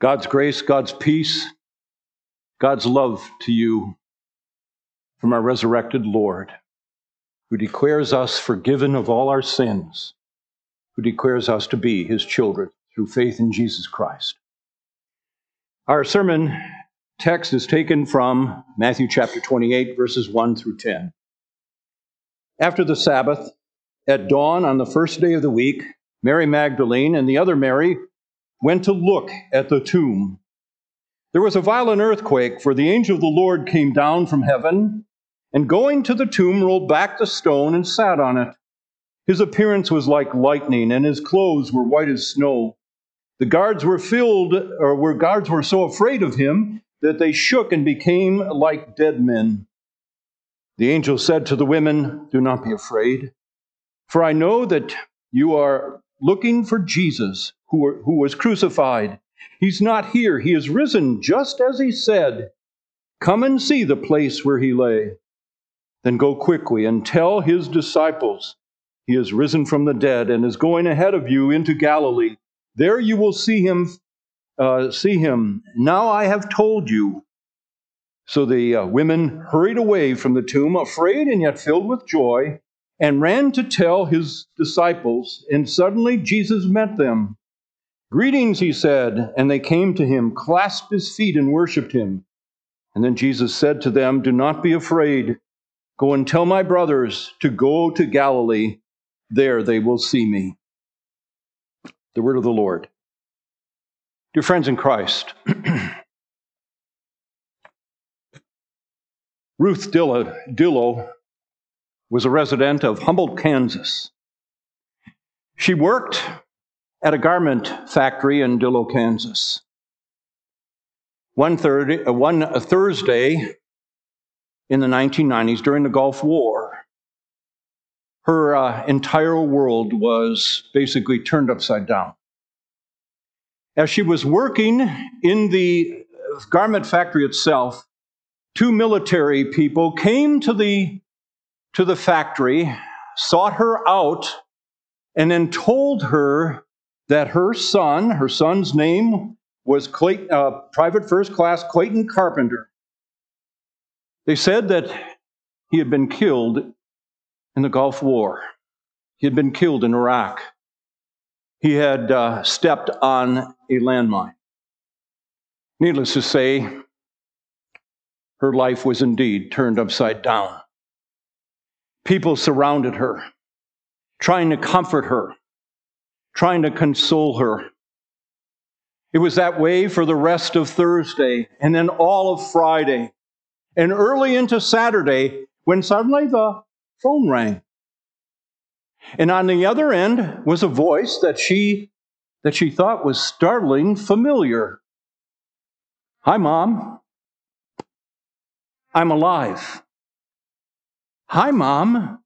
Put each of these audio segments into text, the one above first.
God's grace, God's peace, God's love to you from our resurrected Lord, who declares us forgiven of all our sins, who declares us to be his children through faith in Jesus Christ. Our sermon text is taken from Matthew chapter 28, verses 1 through 10. After the Sabbath, at dawn on the first day of the week, Mary Magdalene and the other Mary went to look at the tomb. There was a violent earthquake, for the angel of the Lord came down from heaven, and going to the tomb, rolled back the stone and sat on it. His appearance was like lightning, and his clothes were white as snow. The guards were filled, or were guards were so afraid of him that they shook and became like dead men. The angel said to the women, Do not be afraid, for I know that you are looking for Jesus who, who was crucified. He's not here. He is risen just as he said. Come and see the place where he lay. Then go quickly and tell his disciples he is risen from the dead and is going ahead of you into Galilee. There you will see him. Uh, see him. Now I have told you. So the uh, women hurried away from the tomb, afraid and yet filled with joy, and ran to tell his disciples. And suddenly Jesus met them. Greetings, he said. And they came to him, clasped his feet, and worshiped him. And then Jesus said to them, Do not be afraid. Go and tell my brothers to go to Galilee. There they will see me. The word of the Lord. Dear friends in Christ, Ruth Dillow was a resident of Humboldt, Kansas. She worked at a garment factory in Dillo, Kansas. One, third, uh, one Thursday in the 1990s during the Gulf War, her uh, entire world was basically turned upside down. As she was working in the garment factory itself, two military people came to the, to the factory, sought her out, and then told her that her son, her son's name was Clayton, uh, Private First Class Clayton Carpenter. They said that he had been killed in the Gulf War. He had been killed in Iraq. He had uh, stepped on a landmine. Needless to say, her life was indeed turned upside down. People surrounded her, trying to comfort her, trying to console her. It was that way for the rest of Thursday and then all of Friday and early into Saturday when suddenly the phone rang. And on the other end was a voice that she that she thought was startling familiar. Hi mom. I'm alive. Hi mom.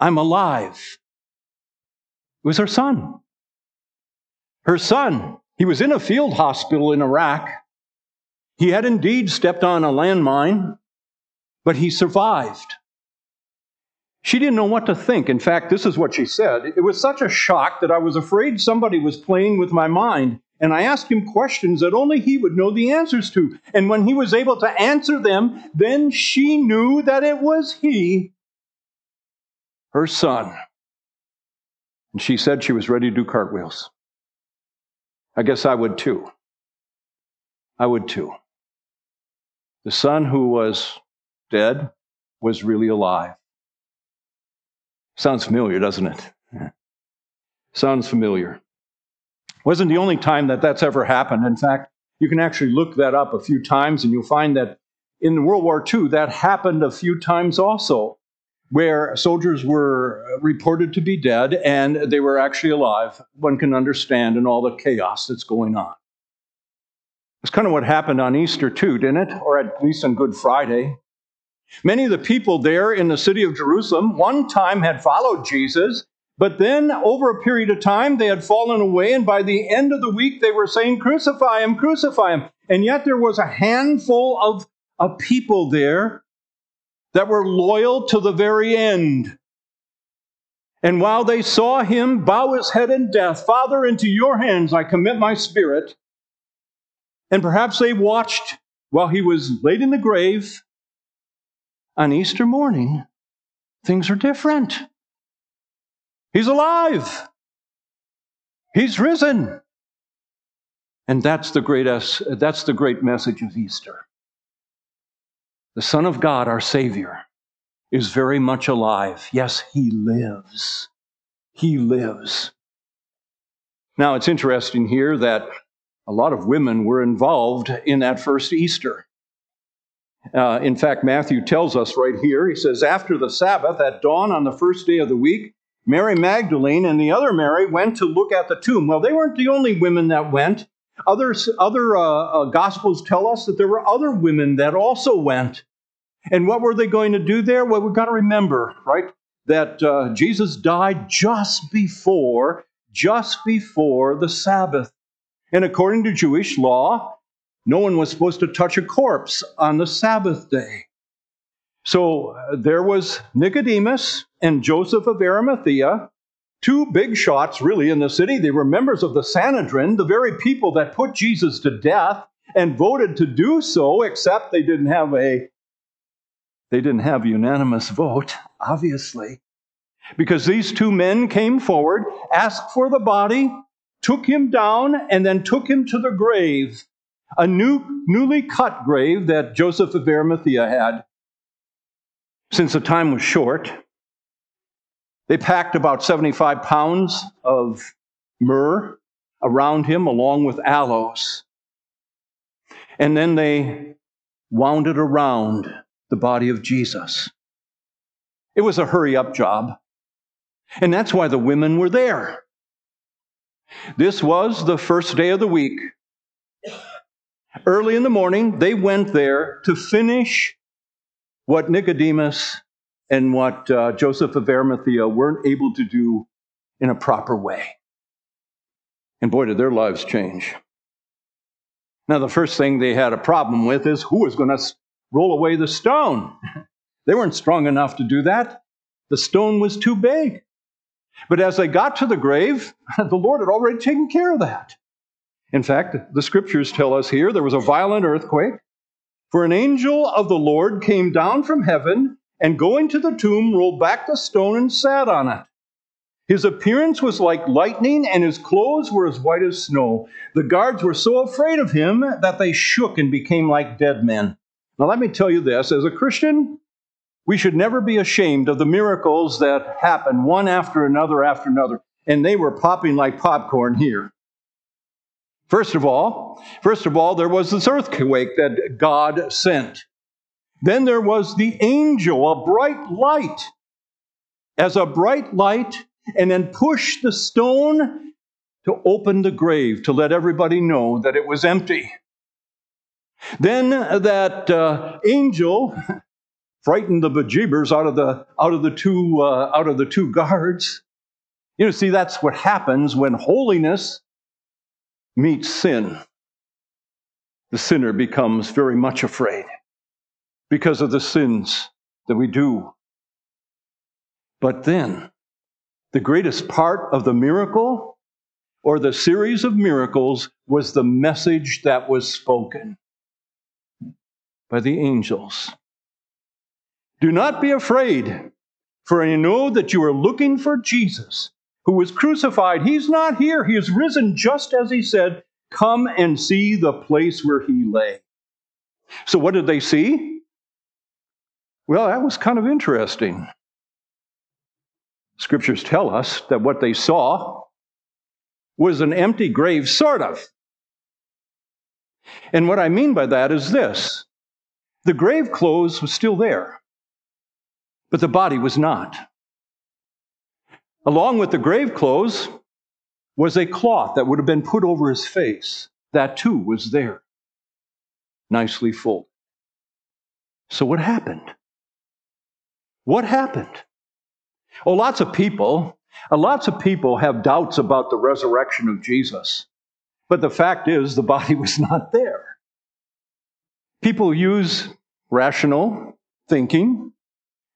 I'm alive. It was her son. Her son. He was in a field hospital in Iraq. He had indeed stepped on a landmine, but he survived. She didn't know what to think. In fact, this is what she said. It was such a shock that I was afraid somebody was playing with my mind. And I asked him questions that only he would know the answers to. And when he was able to answer them, then she knew that it was he, her son. And she said she was ready to do cartwheels. I guess I would too. I would too. The son who was dead was really alive. Sounds familiar, doesn't it? Sounds familiar. Wasn't the only time that that's ever happened. In fact, you can actually look that up a few times and you'll find that in World War II, that happened a few times also where soldiers were reported to be dead and they were actually alive. One can understand in all the chaos that's going on. It's kind of what happened on Easter, too, didn't it? Or at least on Good Friday. Many of the people there in the city of Jerusalem one time had followed Jesus, but then over a period of time they had fallen away, and by the end of the week they were saying, Crucify him, crucify him. And yet there was a handful of, of people there that were loyal to the very end. And while they saw him bow his head in death, Father, into your hands I commit my spirit, And perhaps they watched while he was laid in the grave. On Easter morning, things are different. He's alive. He's risen. And that's the great, that's the great message of Easter. The Son of God, our Savior, is very much alive. Yes, He lives. He lives. Now, it's interesting here that a lot of women were involved in that first Easter. Uh, in fact, Matthew tells us right here, he says, After the Sabbath, at dawn on the first day of the week, Mary Magdalene and the other Mary went to look at the tomb. Well, they weren't the only women that went. Others, other uh, uh, gospels tell us that there were other women that also went. And what were they going to do there? Well, we've got to remember, right, that uh, Jesus died just before, just before the Sabbath. And according to Jewish law, no one was supposed to touch a corpse on the Sabbath day. So uh, there was Nicodemus and Joseph of Arimathea, two big shots really in the city. They were members of the Sanhedrin, the very people that put Jesus to death and voted to do so, except they didn't have a they didn't have a unanimous vote, obviously. Because these two men came forward, asked for the body, took him down, and then took him to the grave, a new, newly cut grave that Joseph of Arimathea had. Since the time was short, they packed about 75 pounds of myrrh around him, along with aloes. And then they wound it around the body of Jesus. It was a hurry up job. And that's why the women were there. This was the first day of the week. Early in the morning, they went there to finish what Nicodemus and what uh, Joseph of Arimathea weren't able to do in a proper way. And boy, did their lives change. Now, the first thing they had a problem with is who was going to roll away the stone. They weren't strong enough to do that. The stone was too big. But as they got to the grave, the Lord had already taken care of that. In fact, the scriptures tell us here there was a violent earthquake, for an angel of the Lord came down from heaven and going to the tomb, rolled back the stone and sat on it. His appearance was like lightning, and his clothes were as white as snow. The guards were so afraid of him that they shook and became like dead men. Now, let me tell you this as a Christian, we should never be ashamed of the miracles that happen one after another after another. And they were popping like popcorn here. First of all, first of all, there was this earthquake that God sent. Then there was the angel, a bright light, as a bright light, and then pushed the stone to open the grave to let everybody know that it was empty. Then that uh, angel frightened the bejeebers out of the out of the two uh, out of the two guards. You know, see, that's what happens when holiness meets sin. The sinner becomes very much afraid because of the sins that we do. But then, the greatest part of the miracle or the series of miracles was the message that was spoken by the angels. Do not be afraid, for I know that you are looking for Jesus, who was crucified. He's not here, he is risen just as he said. Come and see the place where he lay. So, what did they see? Well, that was kind of interesting. Scriptures tell us that what they saw was an empty grave, sort of. And what I mean by that is this the grave clothes was still there, but the body was not. Along with the grave clothes was a cloth that would have been put over his face. That too was there, nicely folded. So, what happened? What happened? Oh, lots of people, uh, lots of people have doubts about the resurrection of Jesus. But the fact is, the body was not there. People use rational thinking,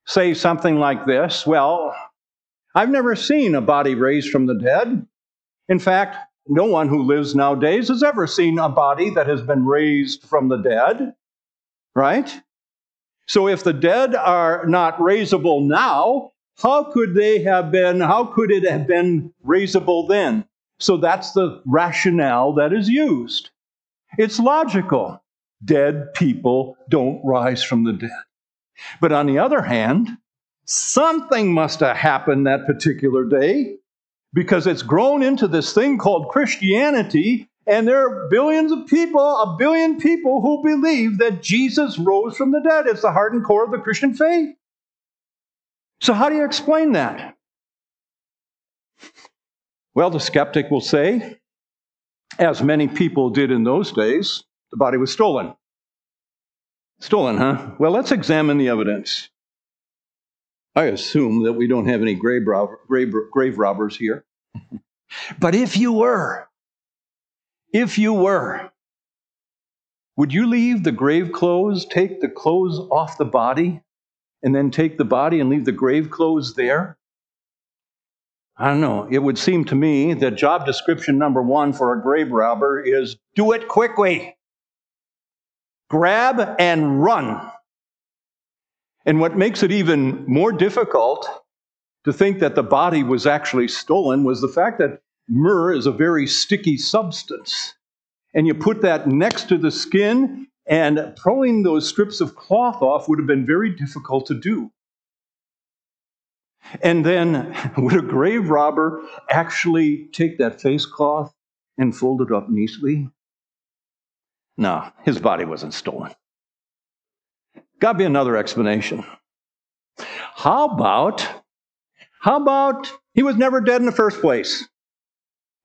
say something like this Well, I've never seen a body raised from the dead. In fact, no one who lives nowadays has ever seen a body that has been raised from the dead, right? So if the dead are not raisable now, how could they have been, how could it have been raisable then? So that's the rationale that is used. It's logical. Dead people don't rise from the dead. But on the other hand, something must have happened that particular day because it's grown into this thing called Christianity, and there are billions of people, a billion people who believe that Jesus rose from the dead. It's the heart and core of the Christian faith. So, how do you explain that? Well, the skeptic will say, as many people did in those days, the body was stolen. Stolen, huh? Well, let's examine the evidence. I assume that we don't have any grave, grave, grave robbers here. but if you were, if you were, would you leave the grave clothes, take the clothes off the body, and then take the body and leave the grave clothes there? I don't know. It would seem to me that job description number one for a grave robber is do it quickly. Grab and run. And what makes it even more difficult to think that the body was actually stolen was the fact that myrrh is a very sticky substance. And you put that next to the skin, and pulling those strips of cloth off would have been very difficult to do. And then, would a grave robber actually take that face cloth and fold it up neatly? No, his body wasn't stolen. Got to be another explanation. How about, how about he was never dead in the first place?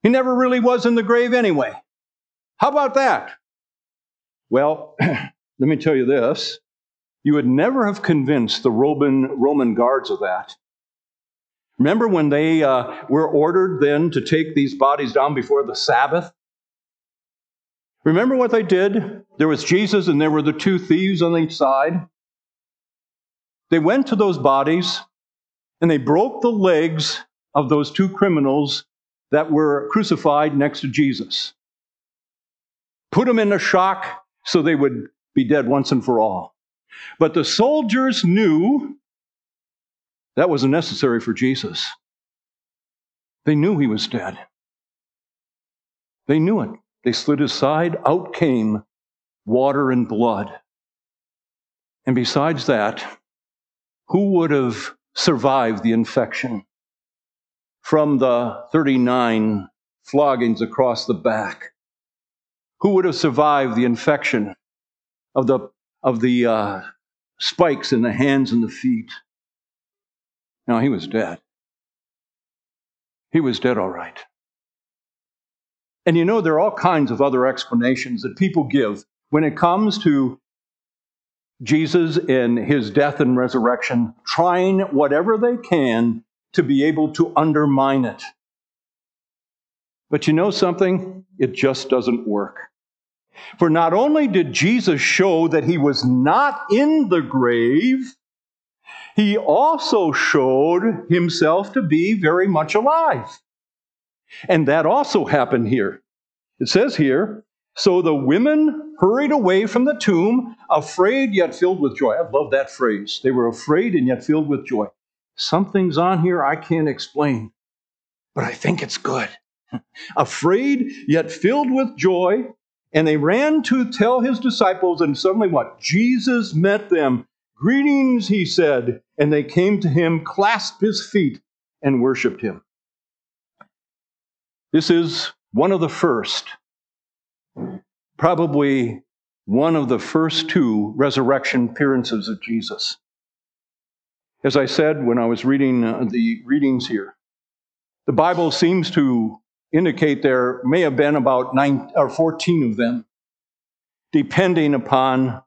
He never really was in the grave anyway. How about that? Well, let me tell you this. You would never have convinced the Roman, Roman guards of that. Remember when they uh, were ordered then to take these bodies down before the Sabbath? Remember what they did? There was Jesus and there were the two thieves on each side. They went to those bodies and they broke the legs of those two criminals that were crucified next to Jesus. Put them in a shock so they would be dead once and for all. But the soldiers knew that wasn't necessary for Jesus. They knew he was dead. They knew it. They slid aside. Out came water and blood. And besides that, who would have survived the infection from the 39 floggings across the back? Who would have survived the infection of the, of the uh, spikes in the hands and the feet? Now he was dead. He was dead, all right. And you know, there are all kinds of other explanations that people give when it comes to Jesus in his death and resurrection, trying whatever they can to be able to undermine it. But you know something? It just doesn't work. For not only did Jesus show that he was not in the grave, he also showed himself to be very much alive. And that also happened here. It says here, so the women hurried away from the tomb, afraid yet filled with joy. I love that phrase. They were afraid and yet filled with joy. Something's on here I can't explain, but I think it's good. afraid yet filled with joy, and they ran to tell his disciples, and suddenly what? Jesus met them Greetings, he said, and they came to him, clasped his feet, and worshiped him. This is one of the first, probably one of the first two resurrection appearances of Jesus. As I said when I was reading uh, the readings here, the Bible seems to indicate there may have been about nine or 14 of them, depending upon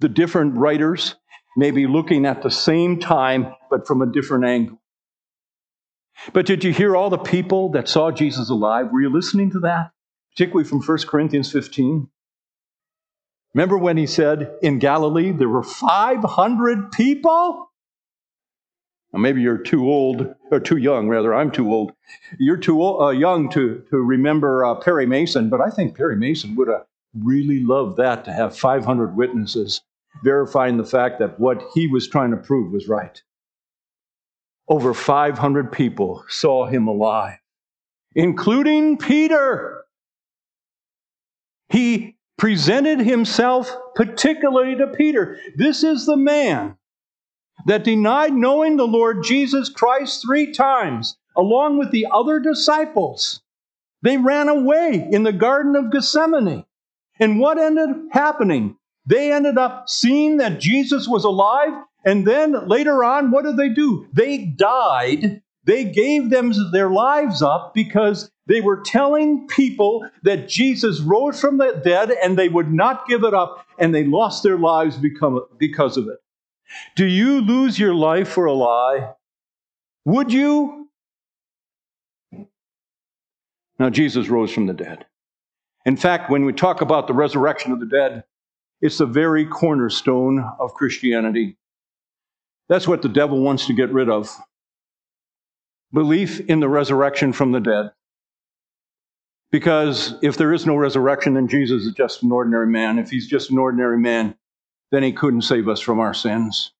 the different writers maybe looking at the same time, but from a different angle. But did you hear all the people that saw Jesus alive? Were you listening to that? Particularly from 1 Corinthians 15. Remember when he said in Galilee there were 500 people? Now, maybe you're too old, or too young, rather, I'm too old. You're too old, uh, young to, to remember uh, Perry Mason, but I think Perry Mason would have really loved that to have 500 witnesses verifying the fact that what he was trying to prove was right. Over 500 people saw him alive, including Peter. He presented himself particularly to Peter. This is the man that denied knowing the Lord Jesus Christ three times, along with the other disciples. They ran away in the Garden of Gethsemane. And what ended up happening? They ended up seeing that Jesus was alive, and then later on, what did they do? They died. They gave them their lives up because they were telling people that Jesus rose from the dead and they would not give it up, and they lost their lives because of it. Do you lose your life for a lie? Would you? Now, Jesus rose from the dead. In fact, when we talk about the resurrection of the dead, it's the very cornerstone of Christianity. That's what the devil wants to get rid of belief in the resurrection from the dead. Because if there is no resurrection, then Jesus is just an ordinary man. If he's just an ordinary man, then he couldn't save us from our sins.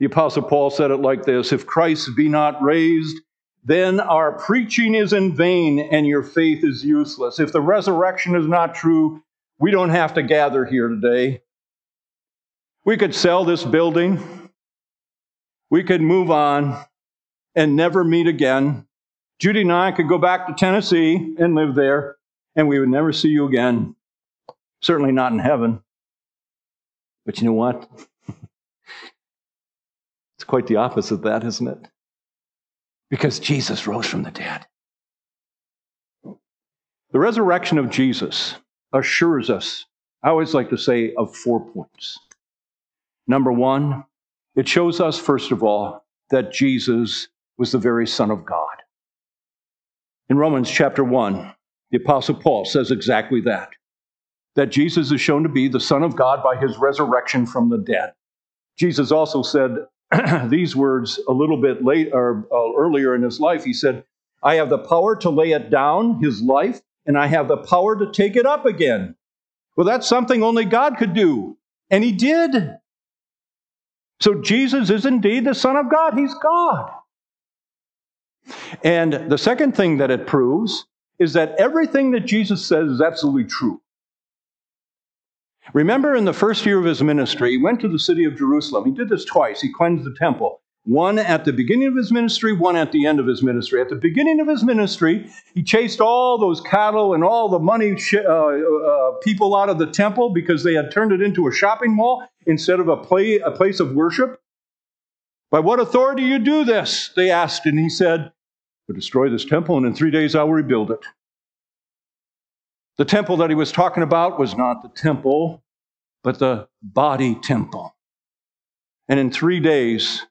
The Apostle Paul said it like this If Christ be not raised, then our preaching is in vain and your faith is useless. If the resurrection is not true, we don't have to gather here today. We could sell this building, we could move on and never meet again. Judy and I could go back to Tennessee and live there, and we would never see you again. Certainly not in heaven. But you know what? it's quite the opposite of that, isn't it? Because Jesus rose from the dead. The resurrection of Jesus assures us, I always like to say, of four points. Number one, it shows us, first of all, that Jesus was the very Son of God. In Romans chapter 1, the Apostle Paul says exactly that that Jesus is shown to be the Son of God by his resurrection from the dead. Jesus also said these words a little bit late or uh, earlier in his life. He said, I have the power to lay it down, his life, and I have the power to take it up again. Well, that's something only God could do. And he did. So Jesus is indeed the Son of God. He's God. And the second thing that it proves is that everything that Jesus says is absolutely true. Remember in the first year of his ministry, he went to the city of Jerusalem. He did this twice. He cleansed the temple. One at the beginning of his ministry, one at the end of his ministry. At the beginning of his ministry, he chased all those cattle and all the money sh- uh, uh, people out of the temple because they had turned it into a shopping mall instead of a, play, a place of worship. By what authority you do this? They asked, and he said, To destroy this temple, and in three days I will rebuild it. The temple that he was talking about was not the temple, but the body temple. And in three days,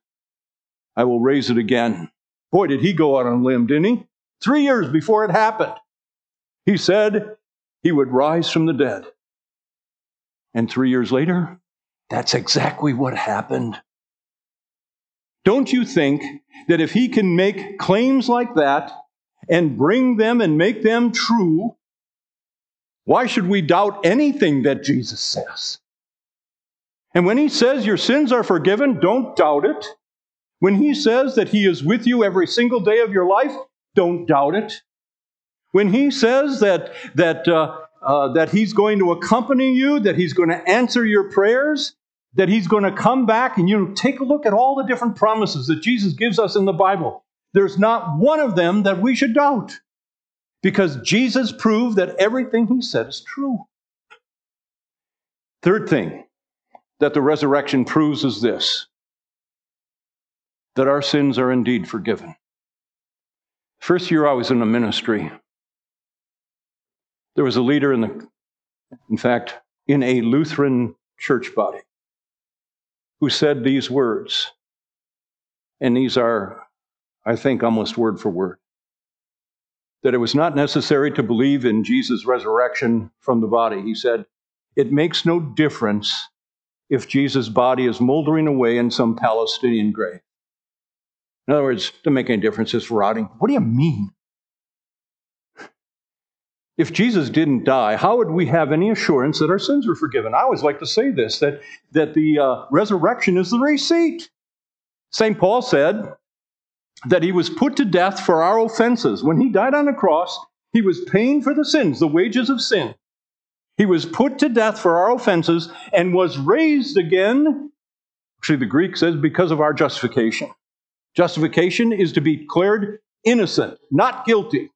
I will raise it again. Boy, did he go out on a limb, didn't he? Three years before it happened, he said he would rise from the dead. And three years later, that's exactly what happened. Don't you think that if he can make claims like that and bring them and make them true, why should we doubt anything that Jesus says? And when he says your sins are forgiven, don't doubt it. When he says that he is with you every single day of your life, don't doubt it. When he says that, that, uh, uh, that he's going to accompany you, that he's going to answer your prayers, that he's going to come back, and you take a look at all the different promises that Jesus gives us in the Bible. There's not one of them that we should doubt because Jesus proved that everything he said is true. Third thing that the resurrection proves is this that our sins are indeed forgiven. First year I was in the ministry, there was a leader in the, in fact, in a Lutheran church body who said these words. And these are, I think, almost word for word. That it was not necessary to believe in Jesus' resurrection from the body. He said, It makes no difference if Jesus' body is moldering away in some Palestinian grave. In other words, doesn't make any difference, it's rotting. What do you mean? If Jesus didn't die, how would we have any assurance that our sins were forgiven? I always like to say this that, that the uh, resurrection is the receipt. St. Paul said that he was put to death for our offenses. When he died on the cross, he was paying for the sins, the wages of sin. He was put to death for our offenses and was raised again. Actually, the Greek says because of our justification. Justification is to be declared innocent, not guilty.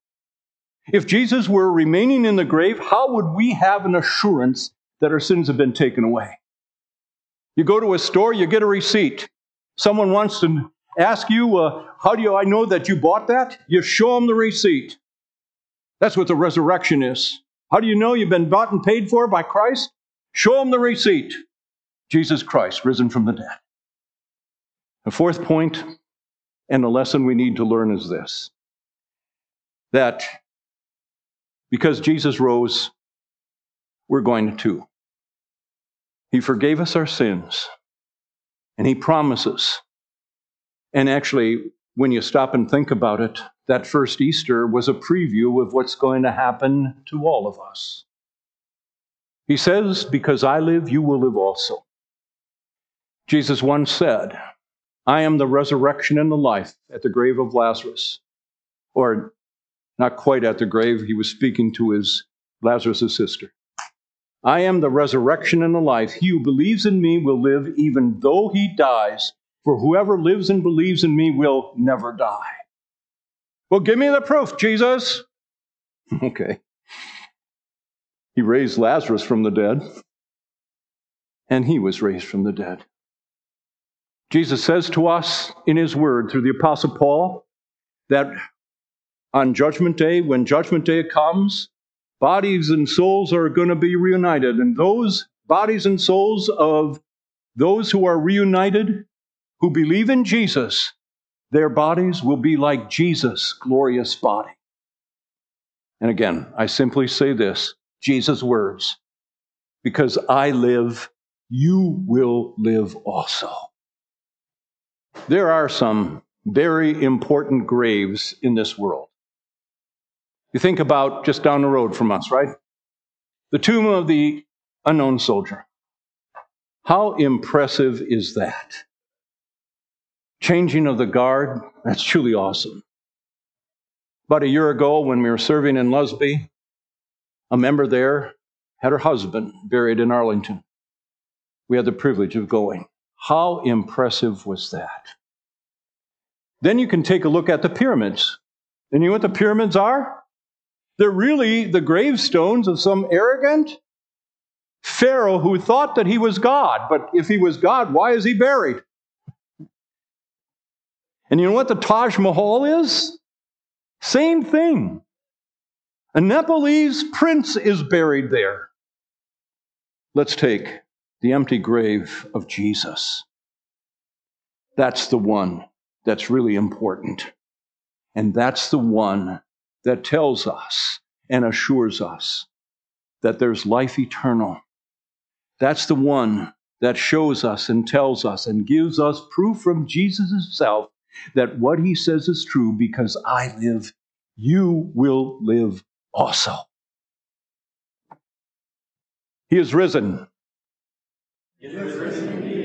If Jesus were remaining in the grave, how would we have an assurance that our sins have been taken away? You go to a store, you get a receipt. Someone wants to ask you, uh, How do you, I know that you bought that? You show them the receipt. That's what the resurrection is. How do you know you've been bought and paid for by Christ? Show them the receipt. Jesus Christ, risen from the dead. The fourth point, and the lesson we need to learn is this that because Jesus rose, we're going to. He forgave us our sins, and He promises. And actually, when you stop and think about it, that first Easter was a preview of what's going to happen to all of us. He says, Because I live, you will live also. Jesus once said, I am the resurrection and the life at the grave of Lazarus. Or not quite at the grave, he was speaking to his Lazarus' sister. I am the resurrection and the life. He who believes in me will live even though he dies, for whoever lives and believes in me will never die. Well, give me the proof, Jesus. Okay. He raised Lazarus from the dead, and he was raised from the dead. Jesus says to us in his word through the Apostle Paul that on Judgment Day, when Judgment Day comes, bodies and souls are going to be reunited. And those bodies and souls of those who are reunited, who believe in Jesus, their bodies will be like Jesus' glorious body. And again, I simply say this Jesus' words, because I live, you will live also. There are some very important graves in this world. You think about just down the road from us, right? The tomb of the unknown soldier. How impressive is that? Changing of the guard, that's truly awesome. About a year ago, when we were serving in Lusby, a member there had her husband buried in Arlington. We had the privilege of going. How impressive was that? Then you can take a look at the pyramids. And you know what the pyramids are? They're really the gravestones of some arrogant Pharaoh who thought that he was God. But if he was God, why is he buried? And you know what the Taj Mahal is? Same thing. A Nepalese prince is buried there. Let's take the empty grave of Jesus. That's the one that's really important. And that's the one that tells us and assures us that there's life eternal. That's the one that shows us and tells us and gives us proof from Jesus himself that what he says is true because I live, you will live also. He is risen. He is risen